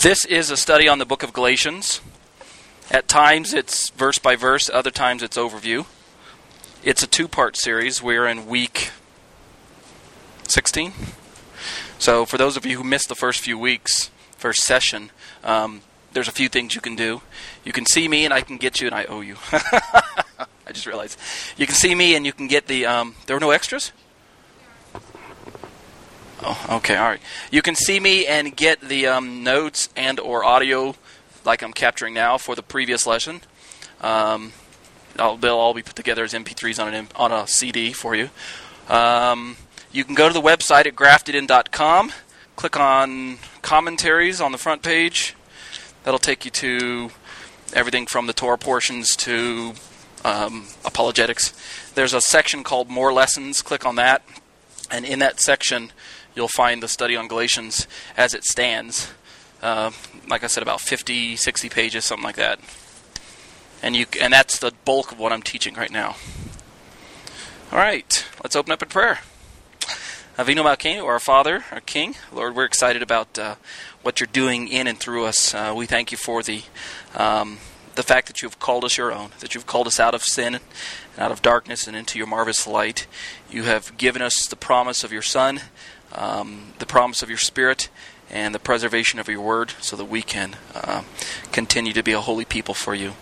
This is a study on the book of Galatians. At times it's verse by verse, other times it's overview. It's a two part series. We're in week 16. So, for those of you who missed the first few weeks, first session, um, there's a few things you can do. You can see me and I can get you, and I owe you. I just realized. You can see me and you can get the. Um, there were no extras? Oh, okay, all right. You can see me and get the um, notes and or audio like I'm capturing now for the previous lesson. Um, they'll all be put together as MP3s on an on a CD for you. Um, you can go to the website at graftedin.com, click on commentaries on the front page. That'll take you to everything from the Torah portions to um, apologetics. There's a section called More Lessons. Click on that, and in that section you'll find the study on Galatians as it stands. Uh, like I said, about 50, 60 pages, something like that. And you and that's the bulk of what I'm teaching right now. All right, let's open up in prayer. Avinu Malkeinu, our Father, our King, Lord, we're excited about uh, what you're doing in and through us. Uh, we thank you for the um, the fact that you've called us your own, that you've called us out of sin and out of darkness and into your marvelous light. You have given us the promise of your Son um, the promise of your Spirit and the preservation of your word so that we can uh, continue to be a holy people for you.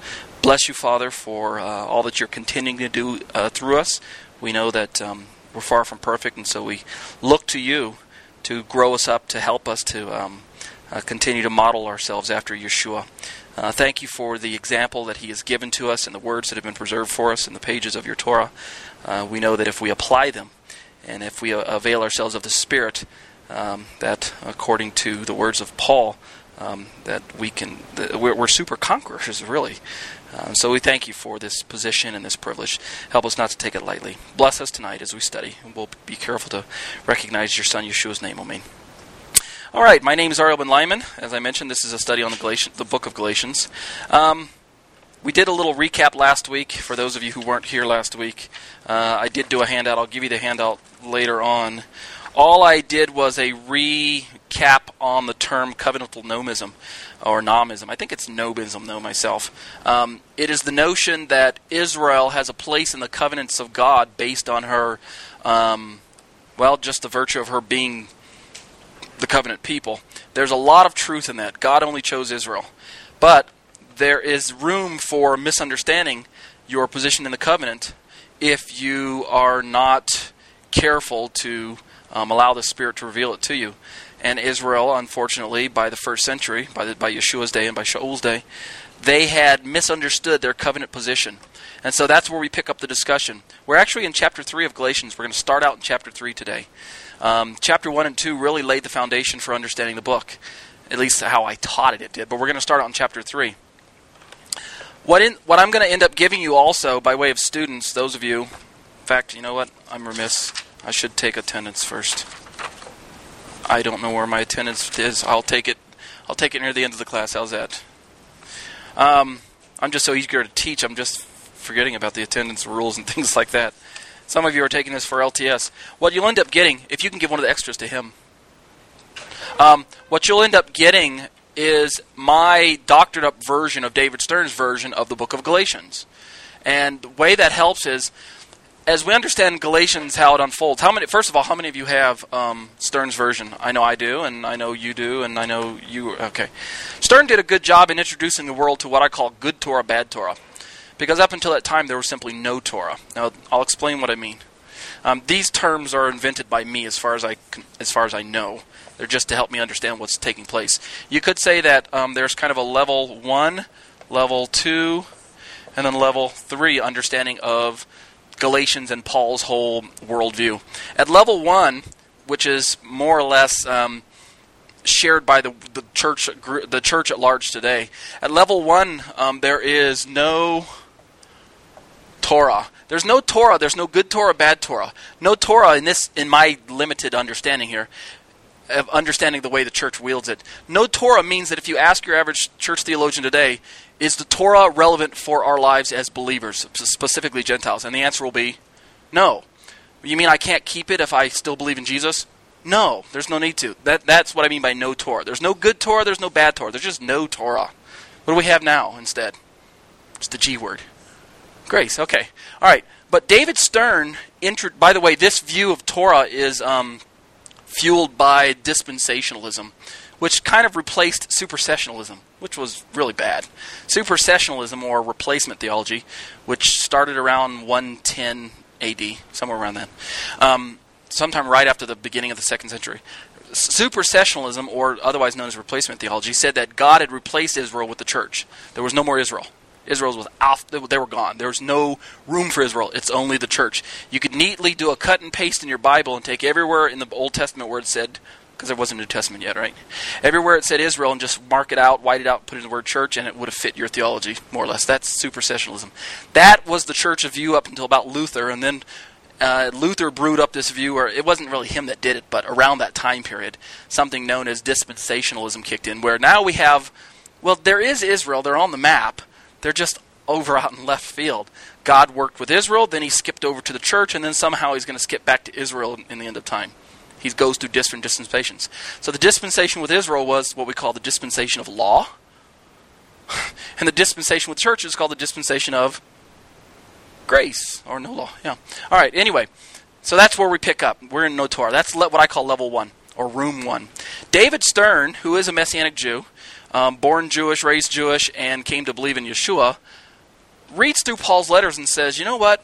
Bless you, Father, for uh, all that you're continuing to do uh, through us. We know that um, we're far from perfect, and so we look to you to grow us up, to help us to um, uh, continue to model ourselves after Yeshua. Uh, thank you for the example that He has given to us and the words that have been preserved for us in the pages of your Torah. Uh, we know that if we apply them, and if we avail ourselves of the Spirit, um, that according to the words of Paul, um, that we can, that we're, we're, super conquerors, really. Uh, so we thank you for this position and this privilege. Help us not to take it lightly. Bless us tonight as we study, and we'll be careful to recognize your Son Yeshua's name. Amen. All right, my name is Ariel Ben Lyman. As I mentioned, this is a study on the, the book of Galatians. Um, we did a little recap last week for those of you who weren't here last week. Uh, I did do a handout. I'll give you the handout later on. All I did was a recap on the term covenantal nomism or nomism. I think it's nomism, though, myself. Um, it is the notion that Israel has a place in the covenants of God based on her, um, well, just the virtue of her being the covenant people. There's a lot of truth in that. God only chose Israel. But there is room for misunderstanding your position in the covenant if you are not careful to um, allow the Spirit to reveal it to you. And Israel, unfortunately, by the first century, by, the, by Yeshua's day and by Shaul's day, they had misunderstood their covenant position. And so that's where we pick up the discussion. We're actually in chapter 3 of Galatians. We're going to start out in chapter 3 today. Um, chapter 1 and 2 really laid the foundation for understanding the book, at least how I taught it, it did. But we're going to start out in chapter 3. What in what I'm going to end up giving you also by way of students, those of you, in fact, you know what? I'm remiss. I should take attendance first. I don't know where my attendance is. I'll take it. I'll take it near the end of the class. How's that? Um, I'm just so eager to teach. I'm just forgetting about the attendance rules and things like that. Some of you are taking this for LTS. What you'll end up getting, if you can give one of the extras to him, um, what you'll end up getting is my doctored up version of David Stern's version of the book of Galatians. And the way that helps is as we understand Galatians, how it unfolds, how many? First of all, how many of you have um, Stern's version? I know I do, and I know you do, and I know you. Okay, Stern did a good job in introducing the world to what I call good Torah, bad Torah, because up until that time there was simply no Torah. Now I'll explain what I mean. Um, these terms are invented by me, as far as I as far as I know. They're just to help me understand what's taking place. You could say that um, there's kind of a level one, level two, and then level three understanding of Galatians and Paul's whole worldview. At level one, which is more or less um, shared by the, the church, the church at large today, at level one, um, there is no Torah. There's no Torah. There's no good Torah, bad Torah. No Torah in this, in my limited understanding here, of understanding the way the church wields it. No Torah means that if you ask your average church theologian today, is the Torah relevant for our lives as believers, specifically Gentiles? And the answer will be no. You mean I can't keep it if I still believe in Jesus? No, there's no need to. That, that's what I mean by no Torah. There's no good Torah, there's no bad Torah. There's just no Torah. What do we have now instead? It's the G word. Grace, okay. All right. But David Stern, by the way, this view of Torah is um, fueled by dispensationalism which kind of replaced supersessionalism, which was really bad. Supersessionalism, or replacement theology, which started around 110 AD, somewhere around then, um, sometime right after the beginning of the second century. Supersessionalism, or otherwise known as replacement theology, said that God had replaced Israel with the church. There was no more Israel. Israel was off; they were gone. There was no room for Israel. It's only the church. You could neatly do a cut and paste in your Bible and take everywhere in the Old Testament where it said because there wasn't a New Testament yet, right? Everywhere it said Israel, and just mark it out, white it out, put in the word church, and it would have fit your theology more or less. That's supersessionalism. That was the church's view up until about Luther, and then uh, Luther brewed up this view, or it wasn't really him that did it, but around that time period, something known as dispensationalism kicked in, where now we have, well, there is Israel, they're on the map, they're just over out in left field. God worked with Israel, then he skipped over to the church, and then somehow he's going to skip back to Israel in the end of time. He goes through different dispensations. So the dispensation with Israel was what we call the dispensation of law. And the dispensation with church is called the dispensation of grace or no law. Yeah. All right. Anyway, so that's where we pick up. We're in no Torah. That's what I call level one or room one. David Stern, who is a Messianic Jew, um, born Jewish, raised Jewish, and came to believe in Yeshua, reads through Paul's letters and says, you know what?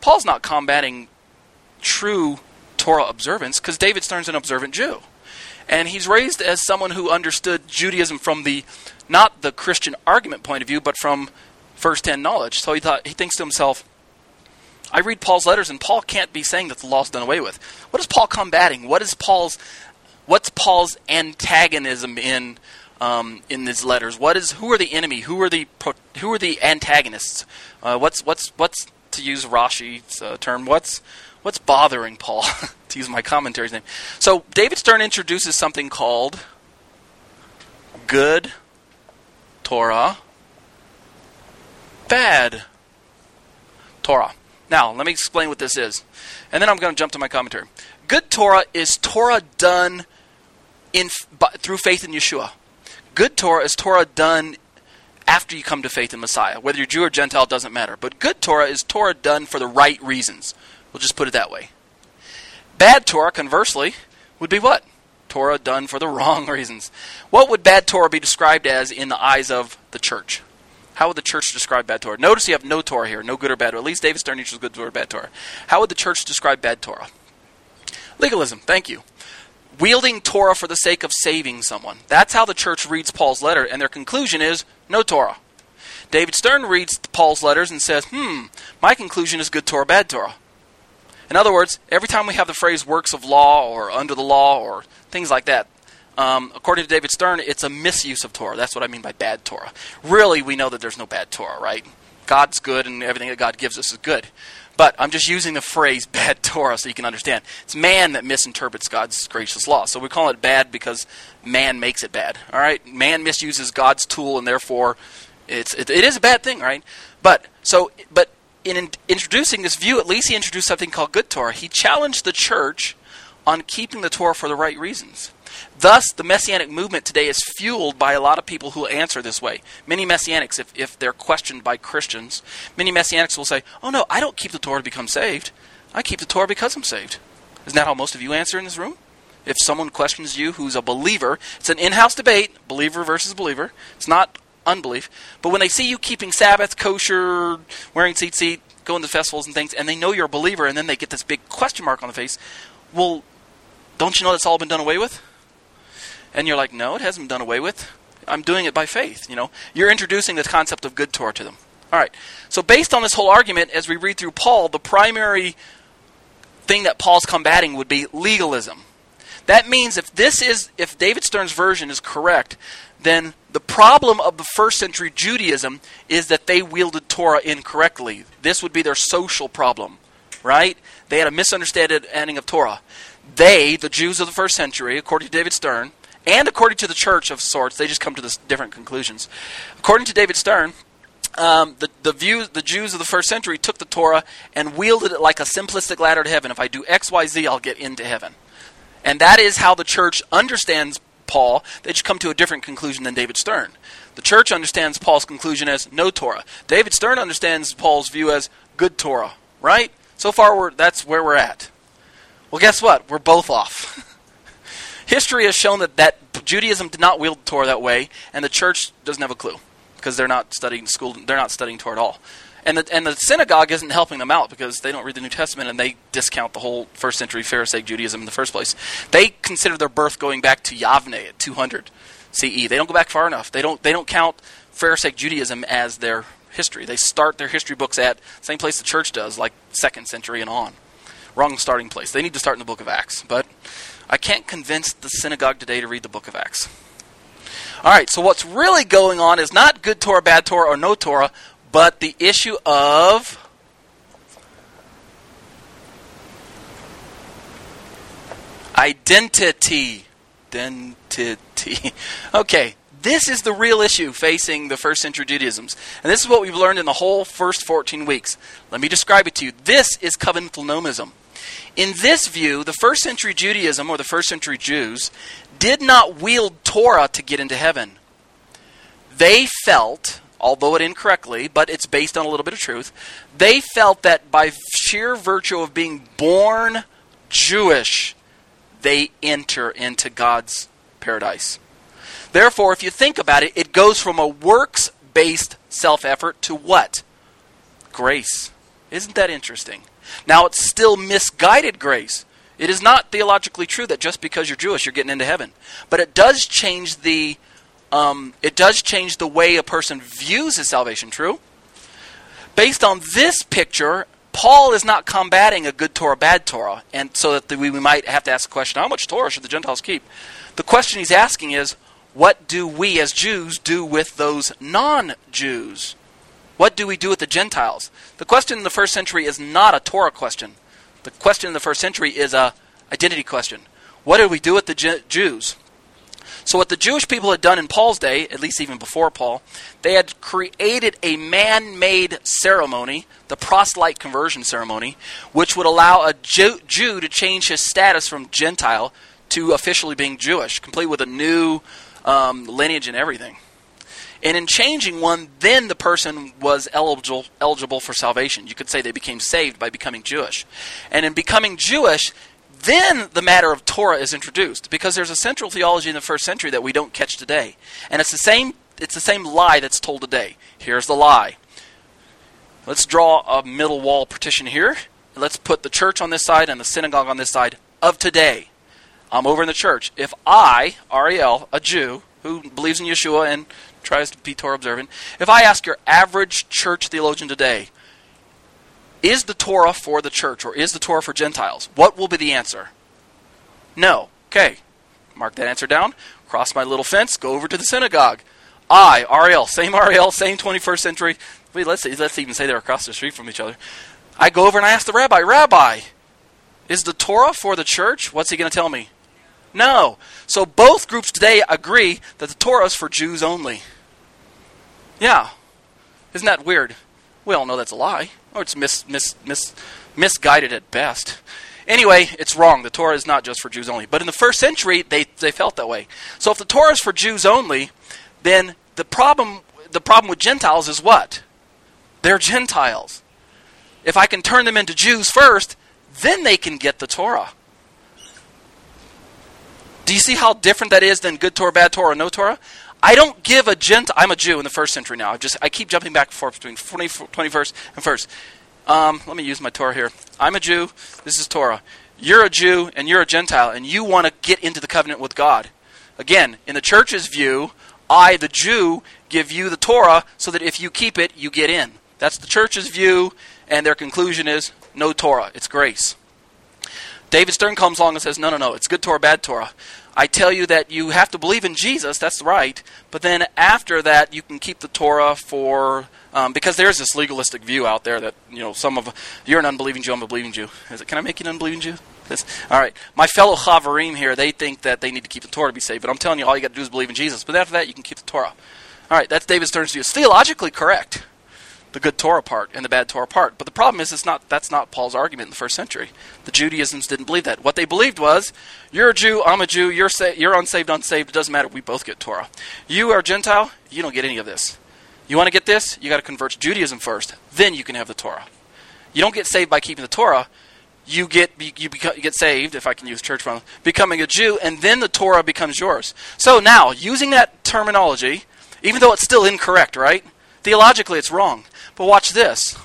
Paul's not combating true Torah observance because David Stern's an observant Jew. And he's raised as someone who understood Judaism from the not the Christian argument point of view, but from first-hand knowledge. So he thought he thinks to himself, I read Paul's letters, and Paul can't be saying that the law's done away with. What is Paul combating? What is Paul's what's Paul's antagonism in um, in these letters? What is who are the enemy? Who are the who are the antagonists? Uh, what's what's what's to use Rashi's uh, term? What's what's bothering Paul, to use my commentary's name. So David Stern introduces something called good Torah, bad Torah. Now, let me explain what this is. And then I'm going to jump to my commentary. Good Torah is Torah done in through faith in Yeshua. Good Torah is Torah done after you come to faith in Messiah. Whether you're Jew or Gentile doesn't matter. But good Torah is Torah done for the right reasons. We'll just put it that way. Bad Torah, conversely, would be what? Torah done for the wrong reasons. What would bad Torah be described as in the eyes of the church? How would the church describe bad Torah? Notice you have no Torah here, no good or bad. Or at least David Stern uses good Torah or bad Torah. How would the church describe bad Torah? Legalism. Thank you. Wielding Torah for the sake of saving someone. That's how the church reads Paul's letter, and their conclusion is no Torah. David Stern reads Paul's letters and says, hmm, my conclusion is good Torah, bad Torah. In other words, every time we have the phrase works of law or under the law or things like that, um, according to David Stern, it's a misuse of Torah. That's what I mean by bad Torah. Really, we know that there's no bad Torah, right? God's good and everything that God gives us is good. But I'm just using the phrase bad Torah so you can understand. It's man that misinterprets God's gracious law. So we call it bad because man makes it bad. All right? Man misuses God's tool and therefore it's it, it is a bad thing, right? But so but in, in introducing this view, at least he introduced something called good Torah. He challenged the church on keeping the Torah for the right reasons. Thus, the Messianic movement today is fueled by a lot of people who answer this way. Many Messianics, if, if they're questioned by Christians, many Messianics will say, Oh no, I don't keep the Torah to become saved. I keep the Torah because I'm saved. Isn't that how most of you answer in this room? If someone questions you who's a believer, it's an in house debate, believer versus believer. It's not unbelief. But when they see you keeping Sabbath, kosher, wearing tzitzit, going to festivals and things, and they know you're a believer, and then they get this big question mark on the face, well, don't you know that's all been done away with? And you're like, no, it hasn't been done away with. I'm doing it by faith. You know, you're introducing the concept of good Torah to them. All right. So based on this whole argument, as we read through Paul, the primary thing that Paul's combating would be legalism. That means if this is if David Stern's version is correct, then the problem of the first century Judaism is that they wielded Torah incorrectly. This would be their social problem, right? They had a misunderstanding ending of Torah. They, the Jews of the first century, according to David Stern, and according to the church of sorts, they just come to this different conclusions. According to David Stern, um, the the view the Jews of the first century took the Torah and wielded it like a simplistic ladder to heaven. If I do X, Y, Z, I'll get into heaven, and that is how the church understands Paul. They just come to a different conclusion than David Stern. The church understands Paul's conclusion as no Torah. David Stern understands Paul's view as good Torah. Right? So far, we're, that's where we're at. Well, guess what? We're both off. History has shown that, that Judaism did not wield Torah that way, and the church doesn't have a clue because they're not studying school. They're not studying Torah at all. And the, and the synagogue isn't helping them out because they don't read the New Testament and they discount the whole first century Pharisaic Judaism in the first place. They consider their birth going back to Yavne at 200 CE. They don't go back far enough. They don't they don't count Pharisaic Judaism as their history. They start their history books at same place the church does, like second century and on. Wrong starting place. They need to start in the book of Acts. But I can't convince the synagogue today to read the book of Acts. All right, so what's really going on is not good Torah, bad Torah, or no Torah, but the issue of identity. Identity. Okay, this is the real issue facing the first century Judaisms. And this is what we've learned in the whole first 14 weeks. Let me describe it to you. This is covenantal nomism. In this view, the first century Judaism, or the first century Jews, did not wield Torah to get into heaven. They felt, although it incorrectly, but it's based on a little bit of truth, they felt that by sheer virtue of being born Jewish, they enter into God's paradise. Therefore, if you think about it, it goes from a works based self effort to what? Grace. Isn't that interesting? Now, it's still misguided grace. It is not theologically true that just because you're Jewish, you're getting into heaven. But it does change the um, it does change the way a person views his salvation. True. Based on this picture, Paul is not combating a good Torah, bad Torah, and so that we, we might have to ask the question: How much Torah should the Gentiles keep? The question he's asking is, what do we as Jews do with those non Jews? What do we do with the Gentiles? The question in the first century is not a Torah question. The question in the first century is a identity question. What do we do with the Jews? So, what the Jewish people had done in Paul's day, at least even before Paul, they had created a man made ceremony, the proselyte conversion ceremony, which would allow a Jew, Jew to change his status from Gentile to officially being Jewish, complete with a new um, lineage and everything. And in changing one, then the person was eligible eligible for salvation. You could say they became saved by becoming Jewish. And in becoming Jewish, then the matter of Torah is introduced because there's a central theology in the first century that we don't catch today. And it's the same it's the same lie that's told today. Here's the lie. Let's draw a middle wall partition here. Let's put the church on this side and the synagogue on this side of today. I'm over in the church. If I, Ariel, a Jew who believes in Yeshua and tries to be Torah observant, if I ask your average church theologian today, is the Torah for the church or is the Torah for Gentiles? What will be the answer? No. Okay. Mark that answer down. Cross my little fence. Go over to the synagogue. I, Ariel, same Ariel, same 21st century. Wait, let's, let's even say they're across the street from each other. I go over and I ask the rabbi, Rabbi, is the Torah for the church? What's he going to tell me? No. So both groups today agree that the Torah is for Jews only. Yeah. Isn't that weird? We all know that's a lie, or it's mis, mis, mis, misguided at best. Anyway, it's wrong. The Torah is not just for Jews only. But in the first century, they, they felt that way. So if the Torah is for Jews only, then the problem the problem with Gentiles is what? They're Gentiles. If I can turn them into Jews first, then they can get the Torah. Do you see how different that is than good Torah, bad Torah, no Torah? I don't give a Gentile. I'm a Jew in the first century now. I just I keep jumping back and forth between 20, 21st and first. Um, let me use my Torah here. I'm a Jew. This is Torah. You're a Jew and you're a Gentile, and you want to get into the covenant with God. Again, in the church's view, I, the Jew, give you the Torah so that if you keep it, you get in. That's the church's view, and their conclusion is no Torah. It's grace. David Stern comes along and says, no, no, no, it's good Torah, bad Torah. I tell you that you have to believe in Jesus, that's right, but then after that, you can keep the Torah for. Um, because there's this legalistic view out there that, you know, some of. You're an unbelieving Jew, I'm a believing Jew. Is it, can I make you an unbelieving Jew? This, all right. My fellow Chavarim here, they think that they need to keep the Torah to be saved, but I'm telling you, all you got to do is believe in Jesus. But after that, you can keep the Torah. All right, that's David Stern's view. It's theologically correct the good Torah part and the bad Torah part. But the problem is, it's not that's not Paul's argument in the first century. The Judaisms didn't believe that. What they believed was, you're a Jew, I'm a Jew, you're sa- you're unsaved, unsaved. It doesn't matter. We both get Torah. You are Gentile, you don't get any of this. You want to get this? You got to convert to Judaism first. Then you can have the Torah. You don't get saved by keeping the Torah. You get you, become, you get saved, if I can use church from becoming a Jew, and then the Torah becomes yours. So now, using that terminology, even though it's still incorrect, right? Theologically, it's wrong. But watch this.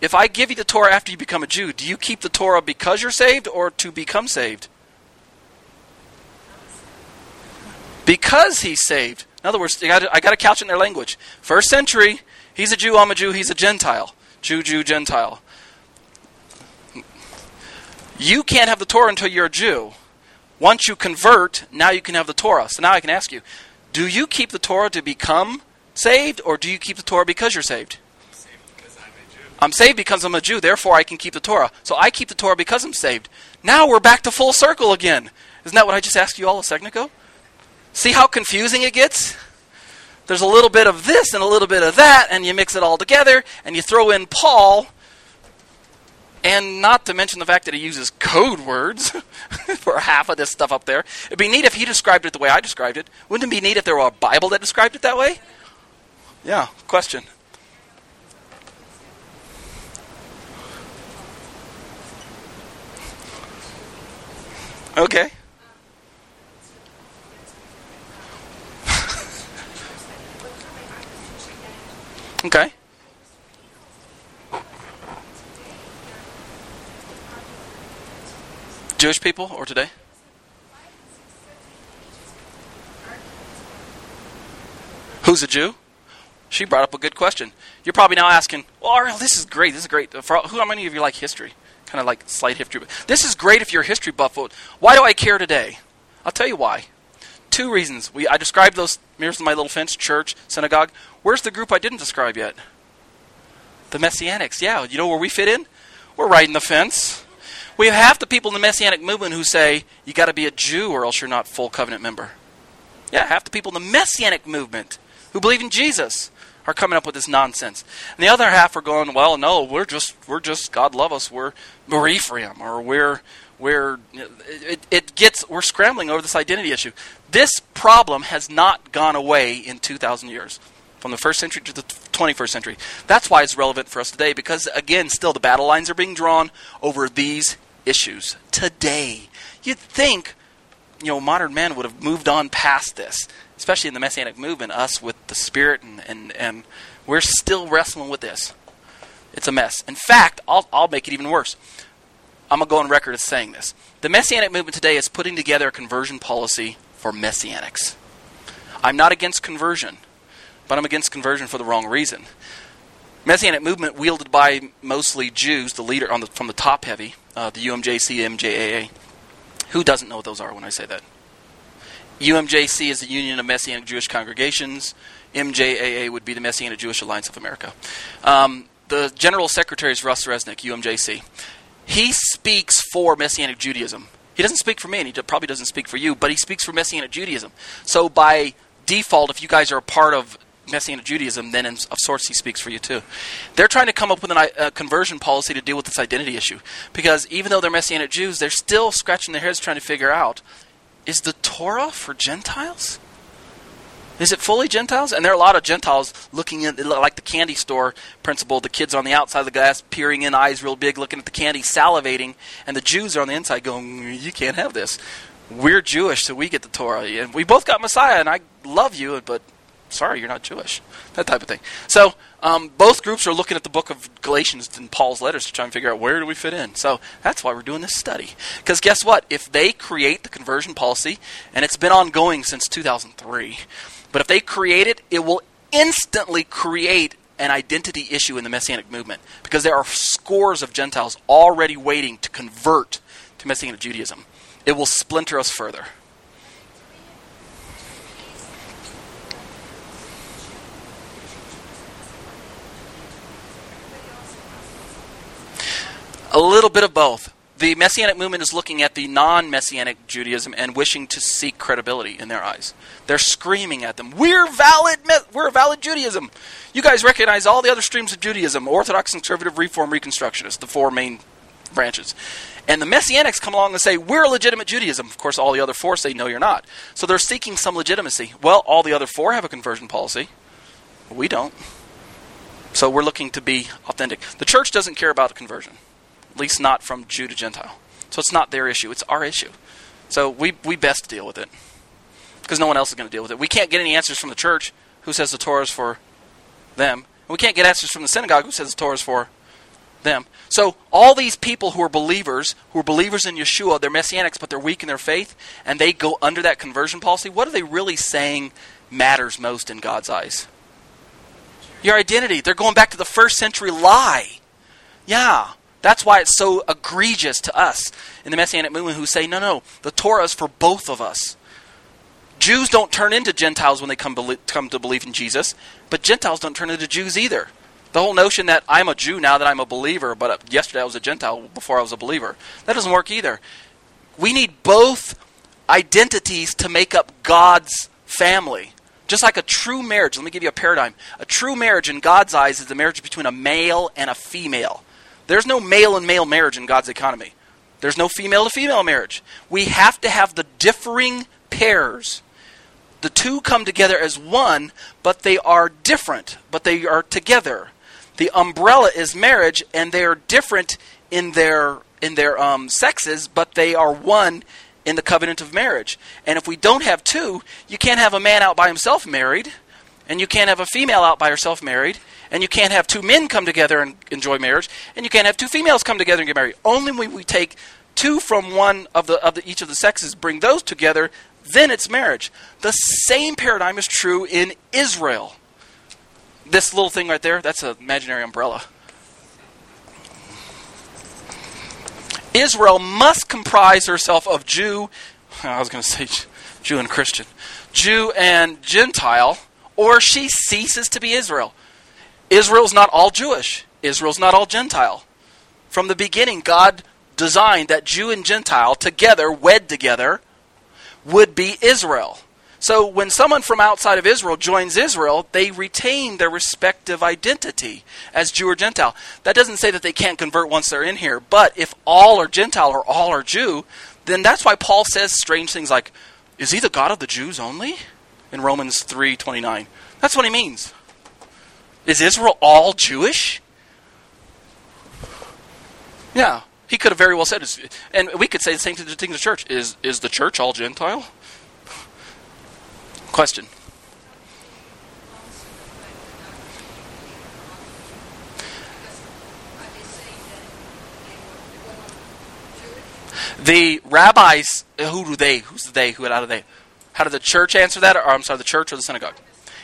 If I give you the Torah after you become a Jew, do you keep the Torah because you're saved or to become saved? Because he's saved. In other words, I got to couch it in their language. First century, he's a Jew, I'm a Jew, he's a Gentile. Jew, Jew, Gentile. You can't have the Torah until you're a Jew. Once you convert, now you can have the Torah. So now I can ask you, do you keep the Torah to become saved, or do you keep the Torah because you're saved? I'm saved because I'm a Jew, therefore I can keep the Torah. So I keep the Torah because I'm saved. Now we're back to full circle again. Isn't that what I just asked you all a second ago? See how confusing it gets? There's a little bit of this and a little bit of that, and you mix it all together, and you throw in Paul, and not to mention the fact that he uses code words for half of this stuff up there. It'd be neat if he described it the way I described it. Wouldn't it be neat if there were a Bible that described it that way? Yeah, question. Okay. okay. Jewish people or today? Who's a Jew? She brought up a good question. You're probably now asking, "Well, Ariel, this is great. This is great. For who? How many of you like history? kind of like slight history. but This is great if you're a history buff. Why do I care today? I'll tell you why. Two reasons. We I described those mirrors in my little fence, church, synagogue. Where's the group I didn't describe yet? The Messianics. Yeah, you know where we fit in? We're right in the fence. We have half the people in the Messianic movement who say you got to be a Jew or else you're not full covenant member. Yeah, half the people in the Messianic movement who believe in Jesus are coming up with this nonsense. And the other half are going, well, no, we're just we're just God love us. We're we're Ephraim or we're we're it, it gets we're scrambling over this identity issue. This problem has not gone away in 2,000 years, from the first century to the 21st century. That's why it's relevant for us today because again, still the battle lines are being drawn over these issues today. You'd think, you know, modern man would have moved on past this especially in the Messianic movement, us with the Spirit, and, and, and we're still wrestling with this. It's a mess. In fact, I'll, I'll make it even worse. I'm going to go on record as saying this. The Messianic movement today is putting together a conversion policy for Messianics. I'm not against conversion, but I'm against conversion for the wrong reason. Messianic movement wielded by mostly Jews, the leader on the, from the top heavy, uh, the UMJC, MJAA. Who doesn't know what those are when I say that? UMJC is the Union of Messianic Jewish Congregations. MJAA would be the Messianic Jewish Alliance of America. Um, the General Secretary is Russ Resnik, UMJC. He speaks for Messianic Judaism. He doesn't speak for me, and he probably doesn't speak for you, but he speaks for Messianic Judaism. So by default, if you guys are a part of Messianic Judaism, then in, of sorts he speaks for you too. They're trying to come up with an, a conversion policy to deal with this identity issue. Because even though they're Messianic Jews, they're still scratching their heads trying to figure out is the Torah for Gentiles? Is it fully Gentiles? And there are a lot of Gentiles looking at like the candy store principle. The kids on the outside of the glass, peering in, eyes real big, looking at the candy, salivating, and the Jews are on the inside going, "You can't have this. We're Jewish, so we get the Torah, and we both got Messiah, and I love you, but sorry, you're not Jewish." That type of thing. So um, both groups are looking at the book of Galatians and Paul's letters to try and figure out where do we fit in. So that's why we're doing this study. Because guess what? If they create the conversion policy, and it's been ongoing since 2003 but if they create it, it will instantly create an identity issue in the Messianic movement because there are scores of Gentiles already waiting to convert to Messianic Judaism. It will splinter us further. A little bit of both the Messianic movement is looking at the non Messianic Judaism and wishing to seek credibility in their eyes. They're screaming at them, We're valid, we're valid Judaism. You guys recognize all the other streams of Judaism Orthodox, Conservative, Reform, Reconstructionist, the four main branches. And the Messianics come along and say, We're legitimate Judaism. Of course, all the other four say, No, you're not. So they're seeking some legitimacy. Well, all the other four have a conversion policy. We don't. So we're looking to be authentic. The church doesn't care about conversion at least not from Jew to Gentile. So it's not their issue, it's our issue. So we, we best deal with it because no one else is going to deal with it. We can't get any answers from the church who says the Torah is for them. And we can't get answers from the synagogue who says the Torah is for them. So all these people who are believers, who are believers in Yeshua, they're messianics, but they're weak in their faith, and they go under that conversion policy. What are they really saying matters most in God's eyes? Your identity. They're going back to the first century lie. Yeah, that's why it's so egregious to us in the Messianic movement who say, no, no, the Torah is for both of us. Jews don't turn into Gentiles when they come, come to believe in Jesus, but Gentiles don't turn into Jews either. The whole notion that I'm a Jew now that I'm a believer, but uh, yesterday I was a Gentile before I was a believer, that doesn't work either. We need both identities to make up God's family. Just like a true marriage, let me give you a paradigm. A true marriage in God's eyes is the marriage between a male and a female. There's no male and male marriage in God's economy. There's no female to female marriage. We have to have the differing pairs. The two come together as one, but they are different, but they are together. The umbrella is marriage, and they are different in their in their um, sexes, but they are one in the covenant of marriage. And if we don't have two, you can't have a man out by himself married, and you can't have a female out by herself married, and you can't have two men come together and enjoy marriage, and you can't have two females come together and get married. Only when we take two from one of the of the, each of the sexes, bring those together, then it's marriage. The same paradigm is true in Israel. This little thing right there, that's an imaginary umbrella. Israel must comprise herself of Jew, I was going to say Jew and Christian, Jew and Gentile, or she ceases to be Israel. Israel's not all Jewish. Israel's not all Gentile. From the beginning, God designed that Jew and Gentile together, wed together, would be Israel. So when someone from outside of Israel joins Israel, they retain their respective identity as Jew or Gentile. That doesn't say that they can't convert once they're in here, but if all are Gentile or all are Jew, then that's why Paul says strange things like, "Is he the God of the Jews only?" in Romans 3:29. That's what he means. Is Israel all Jewish? Yeah, he could have very well said, and we could say the same thing to the church. Is is the church all Gentile? Question. The rabbis, who do they? Who's the they? Who out of they? How did the church answer that? Or I'm sorry, the church or the synagogue?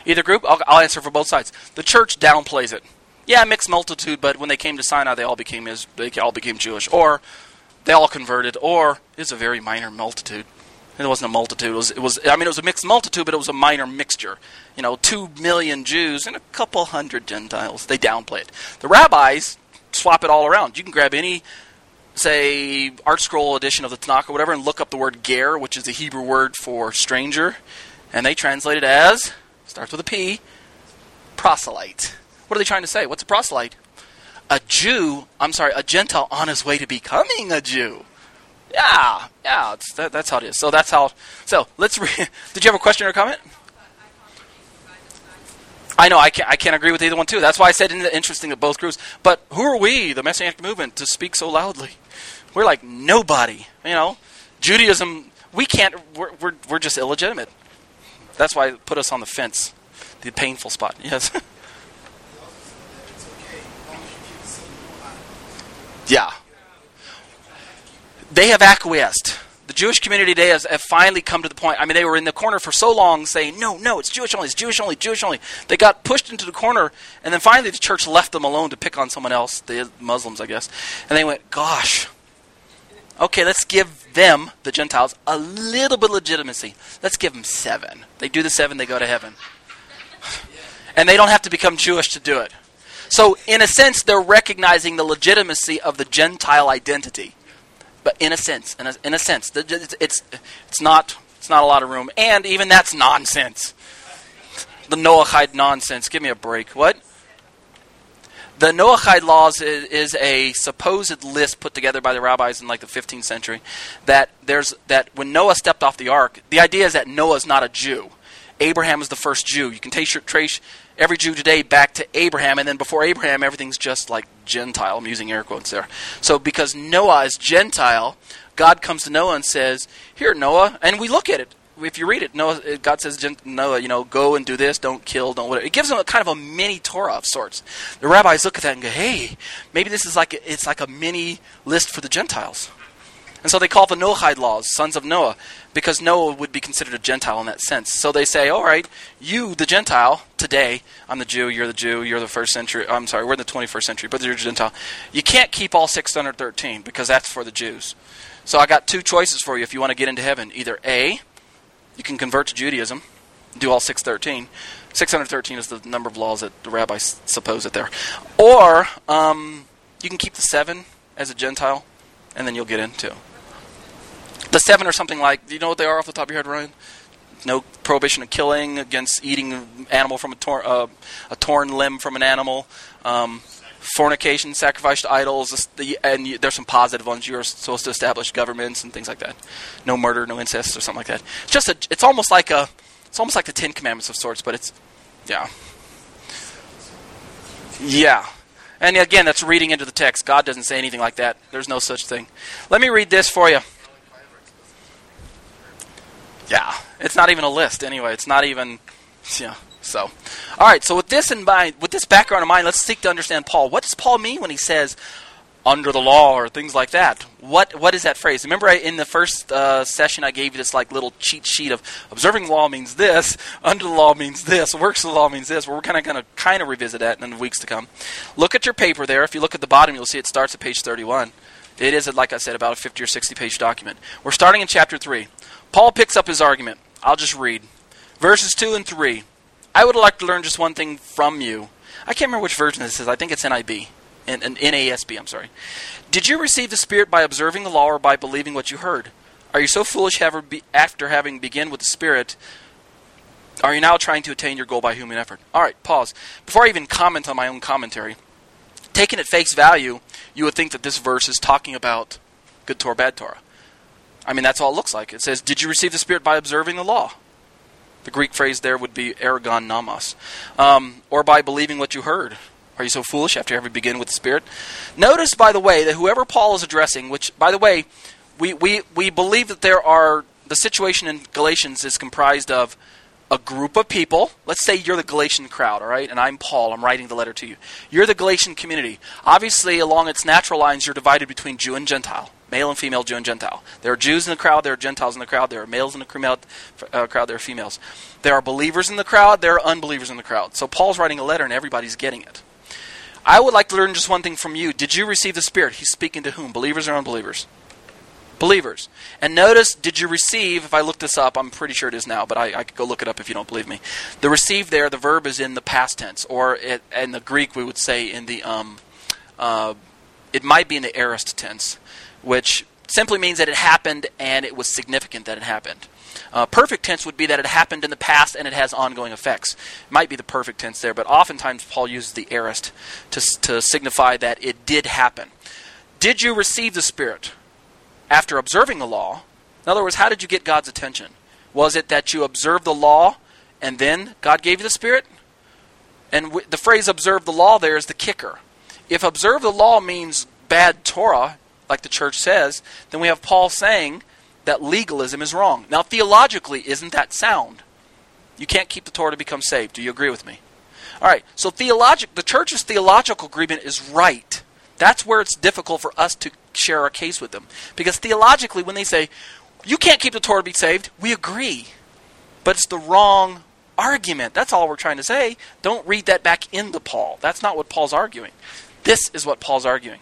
Either group, I'll, I'll answer for both sides. The church downplays it. Yeah, mixed multitude, but when they came to Sinai, they all became they all became Jewish, or they all converted, or it's a very minor multitude. It wasn't a multitude. It was, it was. I mean, it was a mixed multitude, but it was a minor mixture. You know, two million Jews and a couple hundred Gentiles. They downplay it. The rabbis swap it all around. You can grab any, say, ArtScroll edition of the Tanakh or whatever, and look up the word ger, which is the Hebrew word for stranger, and they translate it as starts with a P, proselyte. What are they trying to say? What's a proselyte? A Jew, I'm sorry, a Gentile on his way to becoming a Jew. Yeah, yeah, that, that's how it is. So that's how. So let's. Re- Did you have a question or comment? I know I can't, I can't agree with either one too. That's why I said the interesting of both groups. But who are we, the Messianic movement, to speak so loudly? We're like nobody. You know, Judaism. We can't. We're we're, we're just illegitimate. That's why it put us on the fence, the painful spot. Yes. yeah. They have acquiesced. The Jewish community today has have finally come to the point. I mean, they were in the corner for so long saying, no, no, it's Jewish only, it's Jewish only, Jewish only. They got pushed into the corner, and then finally the church left them alone to pick on someone else, the Muslims, I guess. And they went, gosh, okay, let's give them, the Gentiles, a little bit of legitimacy. Let's give them seven. They do the seven, they go to heaven. And they don't have to become Jewish to do it. So, in a sense, they're recognizing the legitimacy of the Gentile identity but in a sense, in a, in a sense, it's, it's it's not it's not a lot of room, and even that's nonsense. The Noahide nonsense. Give me a break. What? The Noahide laws is, is, a supposed list put together by the rabbis in like the 15th century. That there's that when Noah stepped off the ark, the idea is that Noah's not a Jew. Abraham is the first Jew. You can trace, trace every Jew today back to Abraham, and then before Abraham, everything's just like Gentile. I'm using air quotes there. So because Noah is Gentile, God comes to Noah and says, "Here, Noah," and we look at it. If you read it, Noah, uh, God says, Noah, you know, go and do this, don't kill, don't whatever. It gives them a kind of a mini Torah of sorts. The rabbis look at that and go, hey, maybe this is like a, it's like a mini list for the Gentiles. And so they call the Noahide laws, sons of Noah, because Noah would be considered a Gentile in that sense. So they say, all right, you, the Gentile, today, I'm the Jew, you're the Jew, you're the first century, I'm sorry, we're in the 21st century, but you're a Gentile. You can't keep all 613 because that's for the Jews. So I got two choices for you if you want to get into heaven. Either A, you can convert to Judaism, do all 613. 613 is the number of laws that the rabbis suppose that there. Or um, you can keep the seven as a Gentile, and then you'll get in too. The seven are something like, do you know what they are off the top of your head, Ryan? No prohibition of killing, against eating an animal from a, uh, a torn limb from an animal, um, fornication, sacrifice to idols, and there's some positive ones. You're supposed to establish governments and things like that. No murder, no incest, or something like that. It's just a, it's almost like a, it's almost like the Ten Commandments of sorts, but it's, yeah, yeah. And again, that's reading into the text. God doesn't say anything like that. There's no such thing. Let me read this for you. Yeah, it's not even a list anyway. It's not even, yeah. So, all right. So with this in mind, with this background in mind, let's seek to understand Paul. What does Paul mean when he says under the law or things like that? What what is that phrase? Remember, I, in the first uh, session, I gave you this like little cheat sheet of observing law means this, under the law means this, works of the law means this. Well, we're kind of going to kind of revisit that in the weeks to come. Look at your paper there. If you look at the bottom, you'll see it starts at page 31. It is, like I said, about a 50 or 60 page document. We're starting in chapter 3. Paul picks up his argument. I'll just read. Verses 2 and 3. I would like to learn just one thing from you. I can't remember which version this is. I think it's NIB. In, in, NASB, I'm sorry. Did you receive the Spirit by observing the law or by believing what you heard? Are you so foolish after having begun with the Spirit? Are you now trying to attain your goal by human effort? All right, pause. Before I even comment on my own commentary, taken at face value, you would think that this verse is talking about good Torah, bad Torah. I mean, that's all it looks like. It says, Did you receive the Spirit by observing the law? The Greek phrase there would be ergon nomos. Um, or by believing what you heard. Are you so foolish after having begun with the Spirit? Notice, by the way, that whoever Paul is addressing, which, by the way, we, we, we believe that there are, the situation in Galatians is comprised of a group of people. Let's say you're the Galatian crowd, all right? And I'm Paul. I'm writing the letter to you. You're the Galatian community. Obviously, along its natural lines, you're divided between Jew and Gentile male and female, Jew and Gentile. There are Jews in the crowd, there are Gentiles in the crowd, there are males in the crowd, uh, there are females. There are believers in the crowd, there are unbelievers in the crowd. So Paul's writing a letter and everybody's getting it. I would like to learn just one thing from you. Did you receive the Spirit? He's speaking to whom? Believers or unbelievers? Believers. And notice, did you receive, if I look this up, I'm pretty sure it is now, but I, I could go look it up if you don't believe me. The receive there, the verb is in the past tense, or it, in the Greek we would say in the, um, uh, it might be in the aorist tense which simply means that it happened and it was significant that it happened. Uh, perfect tense would be that it happened in the past and it has ongoing effects. Might be the perfect tense there, but oftentimes Paul uses the aorist to, to signify that it did happen. Did you receive the Spirit after observing the law? In other words, how did you get God's attention? Was it that you observed the law and then God gave you the Spirit? And w- the phrase observe the law there is the kicker. If observe the law means bad Torah, like the church says, then we have Paul saying that legalism is wrong. Now, theologically, isn't that sound? You can't keep the Torah to become saved. Do you agree with me? All right. So, theologic, the church's theological agreement is right. That's where it's difficult for us to share our case with them. Because theologically, when they say, you can't keep the Torah to be saved, we agree. But it's the wrong argument. That's all we're trying to say. Don't read that back into Paul. That's not what Paul's arguing. This is what Paul's arguing.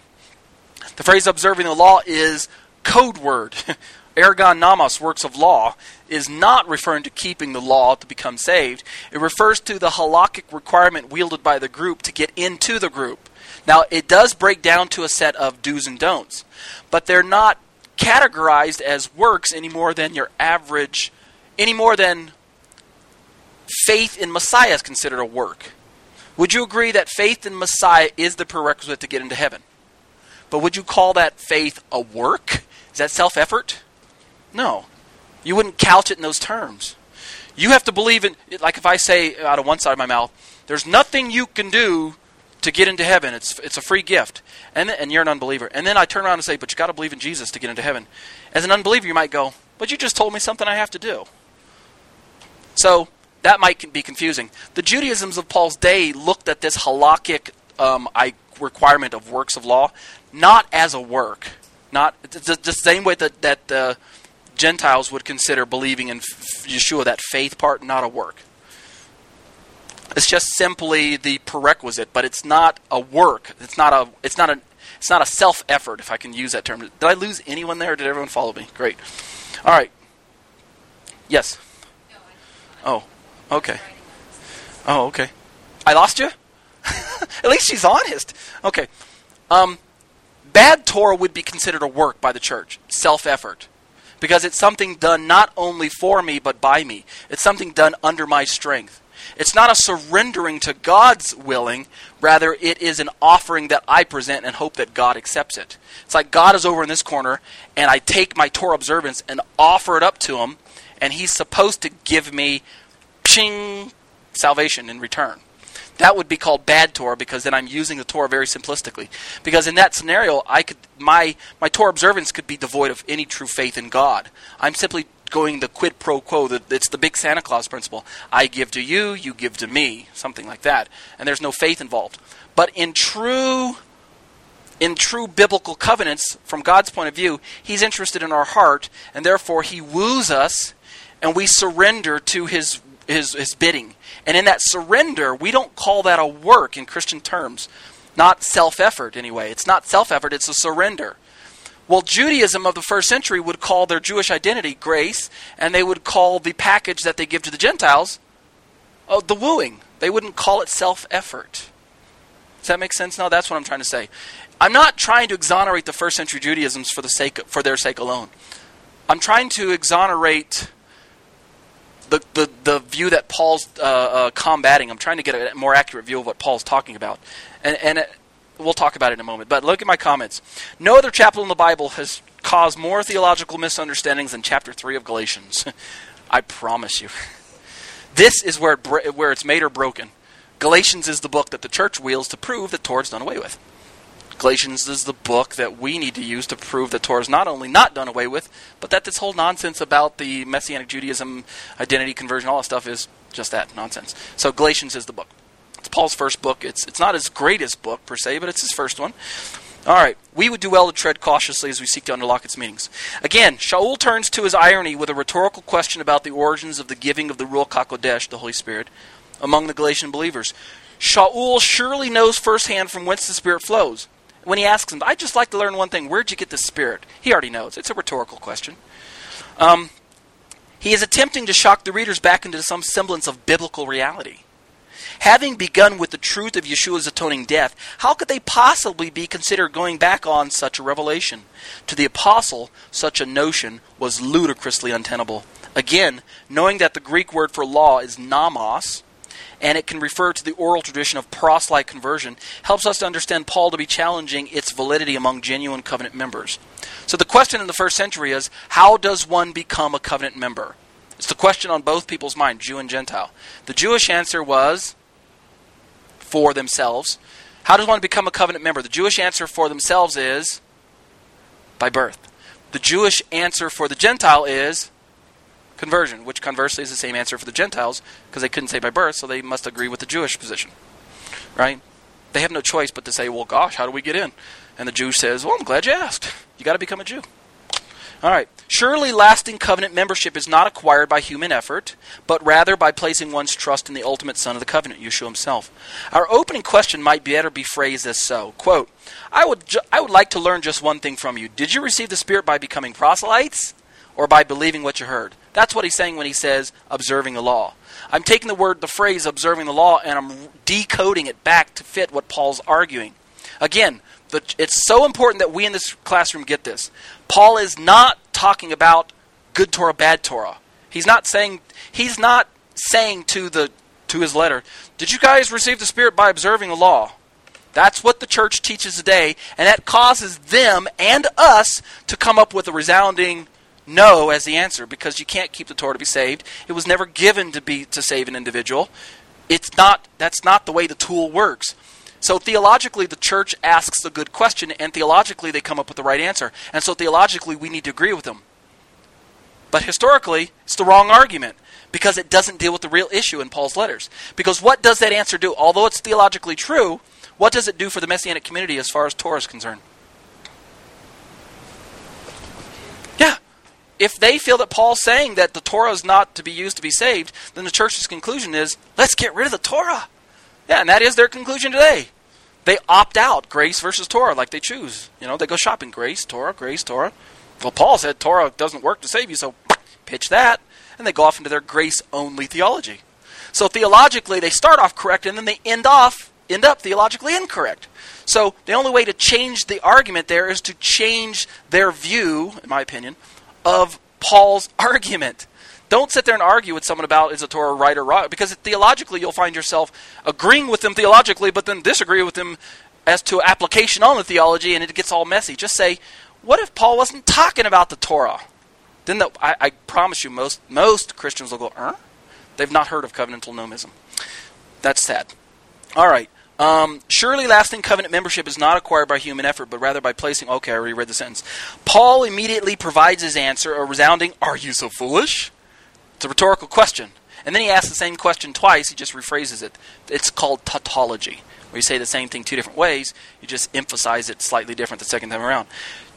The phrase observing the law is code word. Ergon nomos, works of law, is not referring to keeping the law to become saved. It refers to the halakhic requirement wielded by the group to get into the group. Now, it does break down to a set of do's and don'ts, but they're not categorized as works any more than your average, any more than faith in Messiah is considered a work. Would you agree that faith in Messiah is the prerequisite to get into heaven? But would you call that faith a work? Is that self effort? No. You wouldn't couch it in those terms. You have to believe in, like if I say out of one side of my mouth, there's nothing you can do to get into heaven. It's, it's a free gift. And, and you're an unbeliever. And then I turn around and say, but you've got to believe in Jesus to get into heaven. As an unbeliever, you might go, but you just told me something I have to do. So that might be confusing. The Judaisms of Paul's day looked at this halakhic um, requirement of works of law not as a work, not the, the same way that that uh, Gentiles would consider believing in Yeshua, that faith part, not a work. It's just simply the prerequisite, but it's not a work. It's not a. It's not a. It's not a self effort, if I can use that term. Did I lose anyone there? did everyone follow me? Great. All right. Yes. Oh. Okay. Oh, okay. I lost you. At least she's honest. Okay. Um, bad Torah would be considered a work by the church, self effort. Because it's something done not only for me, but by me. It's something done under my strength. It's not a surrendering to God's willing, rather, it is an offering that I present and hope that God accepts it. It's like God is over in this corner, and I take my Torah observance and offer it up to Him, and He's supposed to give me pshing, salvation in return. That would be called bad Torah because then I'm using the Torah very simplistically. Because in that scenario, I could my my Torah observance could be devoid of any true faith in God. I'm simply going the quid pro quo. That it's the big Santa Claus principle. I give to you, you give to me, something like that, and there's no faith involved. But in true in true biblical covenants, from God's point of view, He's interested in our heart, and therefore He woos us, and we surrender to His his, his bidding. And in that surrender, we don't call that a work in Christian terms. Not self effort, anyway. It's not self effort, it's a surrender. Well, Judaism of the first century would call their Jewish identity grace, and they would call the package that they give to the Gentiles oh, the wooing. They wouldn't call it self effort. Does that make sense? No, that's what I'm trying to say. I'm not trying to exonerate the first century Judaisms for the sake for their sake alone. I'm trying to exonerate the, the, the view that Paul's uh, uh, combating. I'm trying to get a more accurate view of what Paul's talking about. And, and it, we'll talk about it in a moment. But look at my comments. No other chapter in the Bible has caused more theological misunderstandings than chapter 3 of Galatians. I promise you. This is where, it, where it's made or broken. Galatians is the book that the church wields to prove that Torah's done away with. Galatians is the book that we need to use to prove that Torah is not only not done away with, but that this whole nonsense about the Messianic Judaism, identity conversion, all that stuff is just that nonsense. So Galatians is the book. It's Paul's first book. It's it's not his greatest book per se, but it's his first one. All right, we would do well to tread cautiously as we seek to unlock its meanings. Again, Shaul turns to his irony with a rhetorical question about the origins of the giving of the Ruach HaKodesh, the Holy Spirit, among the Galatian believers. Shaul surely knows firsthand from whence the Spirit flows when he asks him, I'd just like to learn one thing. Where'd you get the Spirit? He already knows. It's a rhetorical question. Um, he is attempting to shock the readers back into some semblance of biblical reality. Having begun with the truth of Yeshua's atoning death, how could they possibly be considered going back on such a revelation? To the apostle, such a notion was ludicrously untenable. Again, knowing that the Greek word for law is nomos, and it can refer to the oral tradition of proselyte conversion, helps us to understand Paul to be challenging its validity among genuine covenant members. So the question in the first century is how does one become a covenant member? It's the question on both people's mind, Jew and Gentile. The Jewish answer was for themselves. How does one become a covenant member? The Jewish answer for themselves is by birth. The Jewish answer for the Gentile is conversion, which conversely is the same answer for the Gentiles because they couldn't say by birth, so they must agree with the Jewish position. Right? They have no choice but to say, well, gosh, how do we get in? And the Jew says, well, I'm glad you asked. You got to become a Jew. All right. Surely lasting covenant membership is not acquired by human effort, but rather by placing one's trust in the ultimate Son of the covenant, Yeshua himself. Our opening question might better be phrased as so. Quote, I would, ju- I would like to learn just one thing from you. Did you receive the Spirit by becoming proselytes or by believing what you heard? That's what he's saying when he says observing the law. I'm taking the word, the phrase observing the law, and I'm decoding it back to fit what Paul's arguing. Again, the, it's so important that we in this classroom get this. Paul is not talking about good Torah, bad Torah. He's not saying he's not saying to the to his letter, "Did you guys receive the Spirit by observing the law?" That's what the church teaches today, and that causes them and us to come up with a resounding no as the answer because you can't keep the Torah to be saved. It was never given to be to save an individual. It's not that's not the way the tool works. So theologically, the church asks a good question, and theologically, they come up with the right answer. And so theologically, we need to agree with them. But historically, it's the wrong argument because it doesn't deal with the real issue in Paul's letters. Because what does that answer do? Although it's theologically true, what does it do for the Messianic community as far as Torah is concerned? Yeah. If they feel that Paul's saying that the Torah is not to be used to be saved, then the church's conclusion is let's get rid of the Torah. Yeah, and that is their conclusion today they opt out grace versus Torah like they choose. You know, they go shopping grace, Torah, grace, Torah. Well, Paul said Torah doesn't work to save you, so pitch that. And they go off into their grace only theology. So theologically, they start off correct and then they end off end up theologically incorrect. So the only way to change the argument there is to change their view, in my opinion, of Paul's argument. Don't sit there and argue with someone about is a Torah right or wrong, because theologically you'll find yourself agreeing with them theologically, but then disagree with them as to application on the theology, and it gets all messy. Just say, what if Paul wasn't talking about the Torah? Then the, I, I, promise you, most most Christians will go, "Er, they've not heard of covenantal nomism." That's sad. All right. Um, surely lasting covenant membership is not acquired by human effort, but rather by placing. Okay, I already read the sentence. Paul immediately provides his answer, a resounding, Are you so foolish? It's a rhetorical question. And then he asks the same question twice, he just rephrases it. It's called tautology, where you say the same thing two different ways, you just emphasize it slightly different the second time around.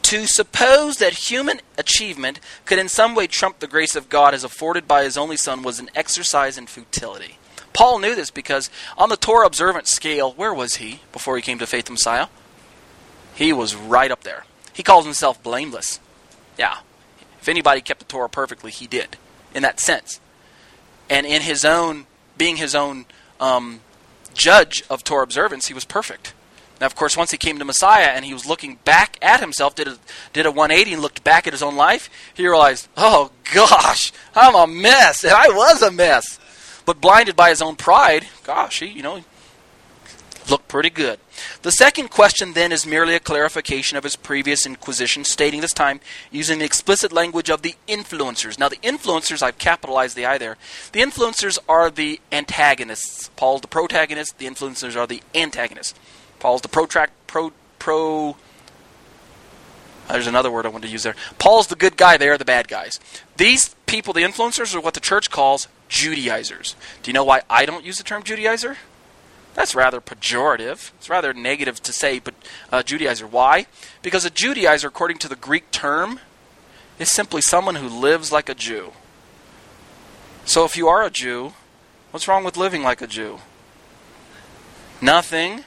To suppose that human achievement could in some way trump the grace of God as afforded by his only Son was an exercise in futility. Paul knew this because on the Torah observant scale, where was he before he came to faith in Messiah? He was right up there. He calls himself blameless. Yeah. If anybody kept the Torah perfectly, he did in that sense. And in his own, being his own um, judge of Torah observance, he was perfect. Now, of course, once he came to Messiah and he was looking back at himself, did a, did a 180 and looked back at his own life, he realized, oh gosh, I'm a mess. And I was a mess. But blinded by his own pride, gosh, he, you know, looked pretty good. The second question then is merely a clarification of his previous inquisition, stating this time using the explicit language of the influencers. Now, the influencers, I've capitalized the I there. The influencers are the antagonists. Paul's the protagonist, the influencers are the antagonists. Paul's the protract, pro, pro, uh, there's another word I want to use there. Paul's the good guy, they are the bad guys. These people, the influencers, are what the church calls Judaizers. Do you know why I don't use the term Judaizer? That's rather pejorative. It's rather negative to say, but uh, Judaizer. Why? Because a Judaizer, according to the Greek term, is simply someone who lives like a Jew. So if you are a Jew, what's wrong with living like a Jew? Nothing.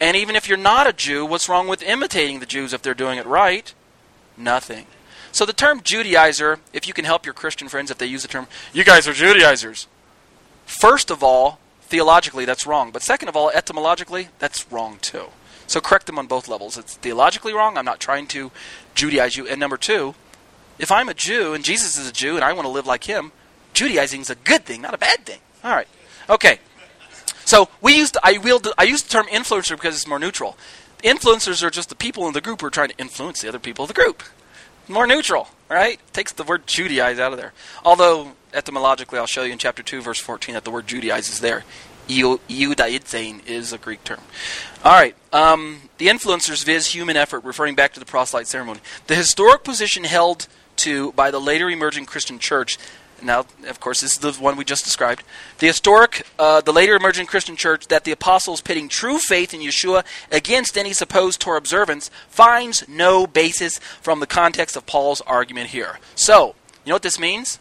And even if you're not a Jew, what's wrong with imitating the Jews if they're doing it right? Nothing. So the term Judaizer, if you can help your Christian friends if they use the term, you guys are Judaizers. First of all, theologically, that's wrong. But second of all, etymologically, that's wrong too. So correct them on both levels. It's theologically wrong. I'm not trying to Judaize you. And number two, if I'm a Jew and Jesus is a Jew and I want to live like him, Judaizing is a good thing, not a bad thing. All right. Okay. So we used I wield I use the term influencer because it's more neutral. Influencers are just the people in the group who are trying to influence the other people of the group. More neutral, right? Takes the word Judaize out of there. Although etymologically, I'll show you in chapter two, verse fourteen, that the word Judaize is there. Iudaizein is a Greek term. All right. Um, the influencers viz human effort, referring back to the proselyte ceremony. The historic position held to by the later emerging Christian church now, of course, this is the one we just described. The historic, uh, the later emerging Christian church, that the apostles pitting true faith in Yeshua against any supposed Torah observance finds no basis from the context of Paul's argument here. So, you know what this means?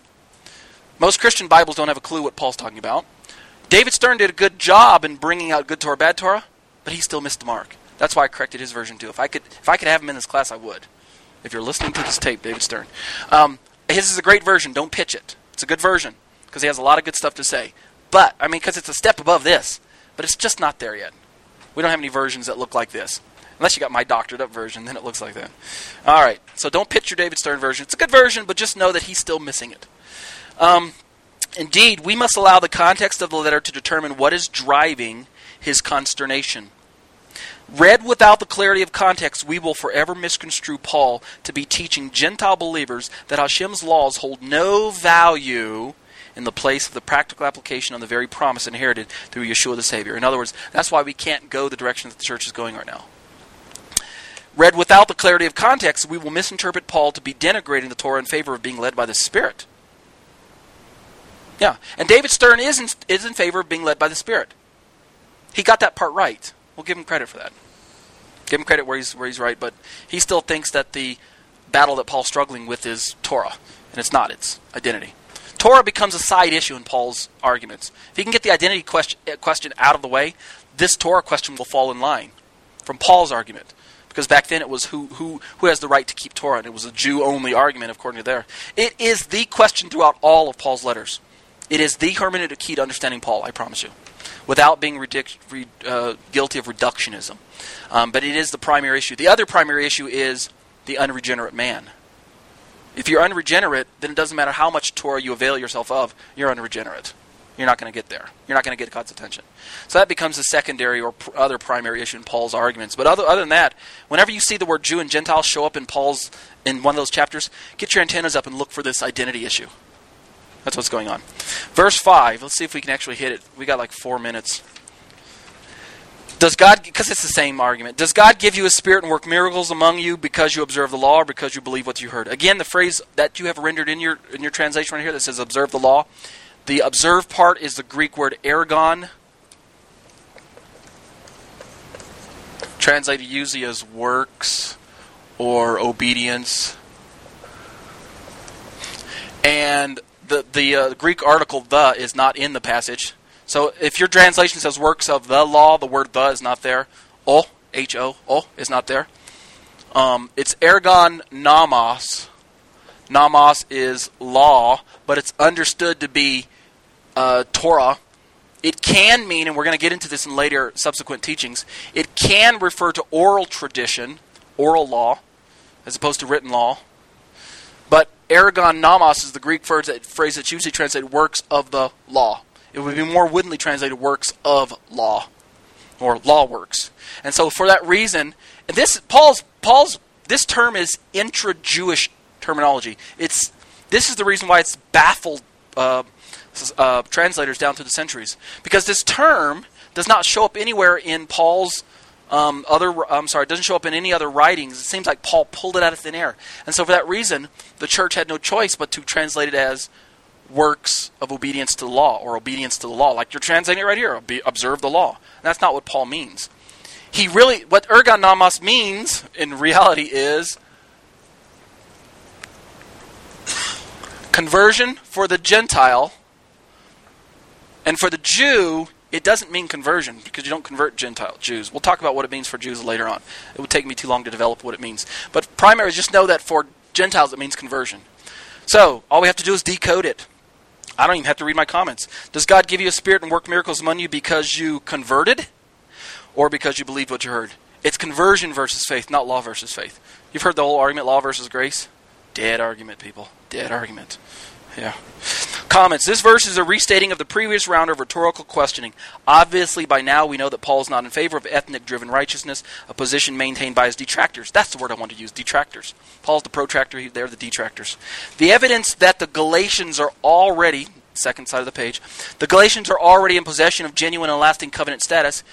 Most Christian Bibles don't have a clue what Paul's talking about. David Stern did a good job in bringing out good Torah, bad Torah, but he still missed the mark. That's why I corrected his version too. If I could, if I could have him in this class, I would. If you're listening to this tape, David Stern, um, his is a great version. Don't pitch it. It's a good version because he has a lot of good stuff to say. But, I mean, because it's a step above this. But it's just not there yet. We don't have any versions that look like this. Unless you got my doctored up version, then it looks like that. All right. So don't pitch your David Stern version. It's a good version, but just know that he's still missing it. Um, indeed, we must allow the context of the letter to determine what is driving his consternation. Read without the clarity of context, we will forever misconstrue Paul to be teaching Gentile believers that Hashem's laws hold no value in the place of the practical application of the very promise inherited through Yeshua the Savior. In other words, that's why we can't go the direction that the church is going right now. Read without the clarity of context, we will misinterpret Paul to be denigrating the Torah in favor of being led by the Spirit. Yeah, and David Stern is in, is in favor of being led by the Spirit. He got that part right. We'll give him credit for that. Give him credit where he's where he's right, but he still thinks that the battle that Paul's struggling with is Torah, and it's not. It's identity. Torah becomes a side issue in Paul's arguments. If he can get the identity question, uh, question out of the way, this Torah question will fall in line from Paul's argument. Because back then it was who, who, who has the right to keep Torah, and it was a Jew only argument according to there. It is the question throughout all of Paul's letters. It is the hermeneutic key to understanding Paul, I promise you without being re- uh, guilty of reductionism. Um, but it is the primary issue. The other primary issue is the unregenerate man. If you're unregenerate, then it doesn't matter how much Torah you avail yourself of, you're unregenerate. You're not going to get there. You're not going to get God's attention. So that becomes a secondary or pr- other primary issue in Paul's arguments. But other, other than that, whenever you see the word Jew and Gentile show up in Paul's in one of those chapters, get your antennas up and look for this identity issue. That's what's going on. Verse 5. Let's see if we can actually hit it. We got like four minutes. Does God, because it's the same argument, does God give you a spirit and work miracles among you because you observe the law or because you believe what you heard? Again, the phrase that you have rendered in your in your translation right here that says observe the law, the observe part is the Greek word ergon, translated usually as works or obedience. And the the uh, Greek article the is not in the passage. So if your translation says works of the law, the word the is not there. O H O O is not there. Um, it's ergon nomos. Nomos is law, but it's understood to be uh, Torah. It can mean, and we're going to get into this in later subsequent teachings, it can refer to oral tradition, oral law, as opposed to written law. Ergon nomos is the Greek phrase, phrase that's usually translated works of the law. It would be more woodenly translated works of law or law works. And so for that reason, and this Paul's Paul's this term is intra-Jewish terminology. It's this is the reason why it's baffled uh, uh, translators down through the centuries because this term does not show up anywhere in Paul's um, other, I'm sorry, it doesn't show up in any other writings. It seems like Paul pulled it out of thin air. And so for that reason, the church had no choice but to translate it as works of obedience to the law or obedience to the law. Like you're translating it right here, observe the law. And that's not what Paul means. He really, what ergon nomos means in reality is conversion for the Gentile and for the Jew, it doesn't mean conversion because you don't convert Gentile Jews. We'll talk about what it means for Jews later on. It would take me too long to develop what it means. But primary, just know that for Gentiles it means conversion. So all we have to do is decode it. I don't even have to read my comments. Does God give you a spirit and work miracles among you because you converted or because you believed what you heard? It's conversion versus faith, not law versus faith. You've heard the whole argument law versus grace? Dead argument, people. Dead argument. Yeah. Comments. This verse is a restating of the previous round of rhetorical questioning. Obviously, by now we know that Paul is not in favor of ethnic driven righteousness, a position maintained by his detractors. That's the word I want to use detractors. Paul's the protractor, they're the detractors. The evidence that the Galatians are already, second side of the page, the Galatians are already in possession of genuine and lasting covenant status,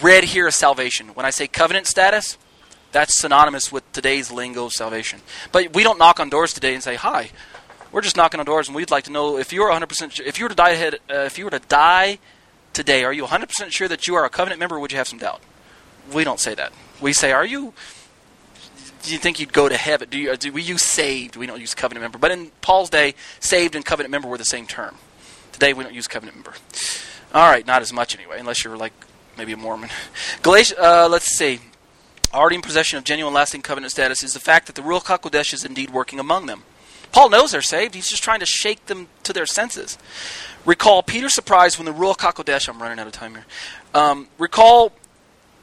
read here as salvation. When I say covenant status, that's synonymous with today's lingo of salvation. But we don't knock on doors today and say, "Hi, we're just knocking on doors, and we'd like to know if you're 100% sure, if you were to die ahead, uh, if you were to die today, are you 100% sure that you are a covenant member? Would you have some doubt? We don't say that. We say, "Are you?" Do you think you'd go to heaven? Do, you, do we use saved? We don't use covenant member. But in Paul's day, saved and covenant member were the same term. Today, we don't use covenant member. All right, not as much anyway, unless you're like maybe a Mormon. Galatia, uh, let's see. Already in possession of genuine lasting covenant status is the fact that the Ruach HaKodesh is indeed working among them. Paul knows they're saved. He's just trying to shake them to their senses. Recall Peter's surprise when the Ruach HaKodesh, I'm running out of time here. Um, recall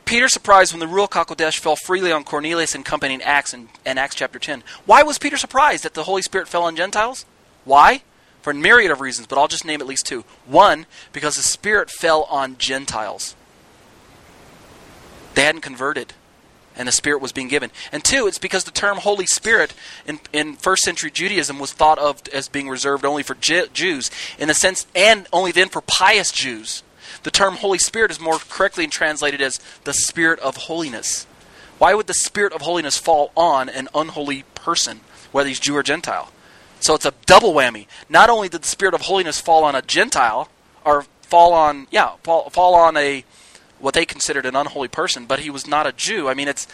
Peter's surprise when the Ruach HaKodesh fell freely on Cornelius and company in Acts, in, in Acts chapter 10. Why was Peter surprised that the Holy Spirit fell on Gentiles? Why? For a myriad of reasons, but I'll just name at least two. One, because the Spirit fell on Gentiles. They hadn't converted and the Spirit was being given. And two, it's because the term Holy Spirit in, in first century Judaism was thought of as being reserved only for Jews, in the sense, and only then for pious Jews. The term Holy Spirit is more correctly translated as the Spirit of holiness. Why would the Spirit of holiness fall on an unholy person, whether he's Jew or Gentile? So it's a double whammy. Not only did the Spirit of holiness fall on a Gentile, or fall on, yeah, fall, fall on a what they considered an unholy person, but he was not a Jew. I mean, it's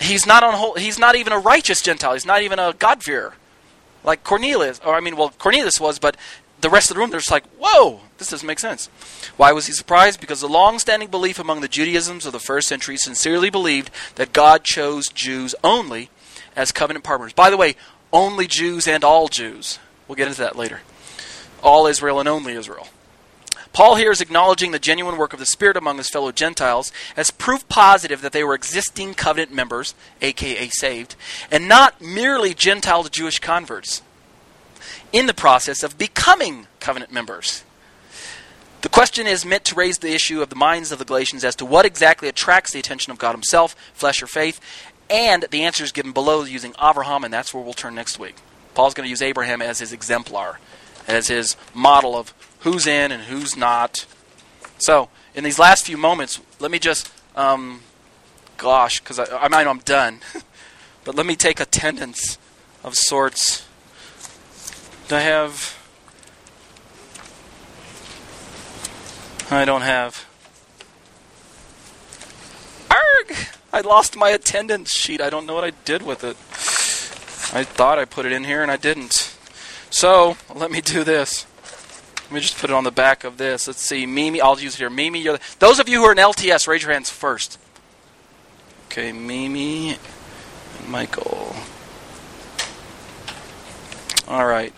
he's not unholy. He's not even a righteous Gentile. He's not even a God-fearer, like Cornelius. Or I mean, well, Cornelius was, but the rest of the room they're just like, whoa, this doesn't make sense. Why was he surprised? Because the long-standing belief among the Judaisms of the first century sincerely believed that God chose Jews only as covenant partners. By the way, only Jews and all Jews. We'll get into that later. All Israel and only Israel. Paul here is acknowledging the genuine work of the Spirit among his fellow Gentiles as proof positive that they were existing covenant members, aka saved, and not merely Gentile to Jewish converts in the process of becoming covenant members. The question is meant to raise the issue of the minds of the Galatians as to what exactly attracts the attention of God Himself, flesh or faith, and the answer is given below using Abraham, and that's where we'll turn next week. Paul's going to use Abraham as his exemplar, as his model of who's in and who's not. So, in these last few moments, let me just, um, gosh, because I, I might know I'm done, but let me take attendance of sorts. Do I have? I don't have. Arg! I lost my attendance sheet. I don't know what I did with it. I thought I put it in here and I didn't. So, let me do this. Let me just put it on the back of this. Let's see. Mimi, I'll use it here. Mimi, you're the, those of you who are in LTS, raise your hands first. Okay, Mimi and Michael. All right.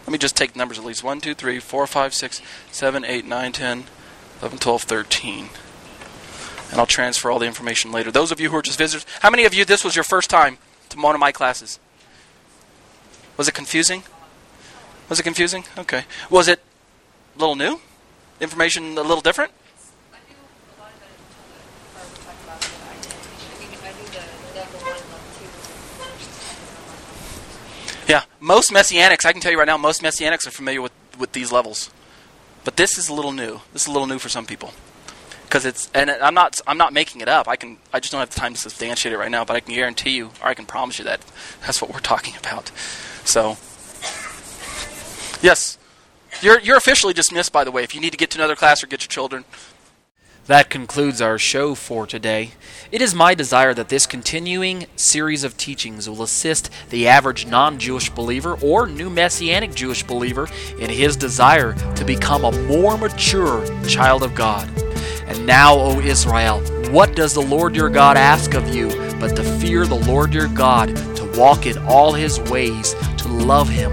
Let me just take numbers at least 1, 2, 3, 4, 5, 6, 7, 8, 9, 10, 11, 12, 13. And I'll transfer all the information later. Those of you who are just visitors, how many of you this was your first time to one of my classes? Was it confusing? Was it confusing? Okay. Was it a little new? Information a little different? Yeah, most messianics, I can tell you right now, most messianics are familiar with, with these levels. But this is a little new. This is a little new for some people. Because it's, and I'm not, I'm not making it up. I can, I just don't have the time to substantiate it right now. But I can guarantee you, or I can promise you that that's what we're talking about. So, yes, you're, you're officially dismissed, by the way. If you need to get to another class or get your children. That concludes our show for today. It is my desire that this continuing series of teachings will assist the average non Jewish believer or new Messianic Jewish believer in his desire to become a more mature child of God. And now, O Israel, what does the Lord your God ask of you but to fear the Lord your God, to walk in all his ways, to to love Him,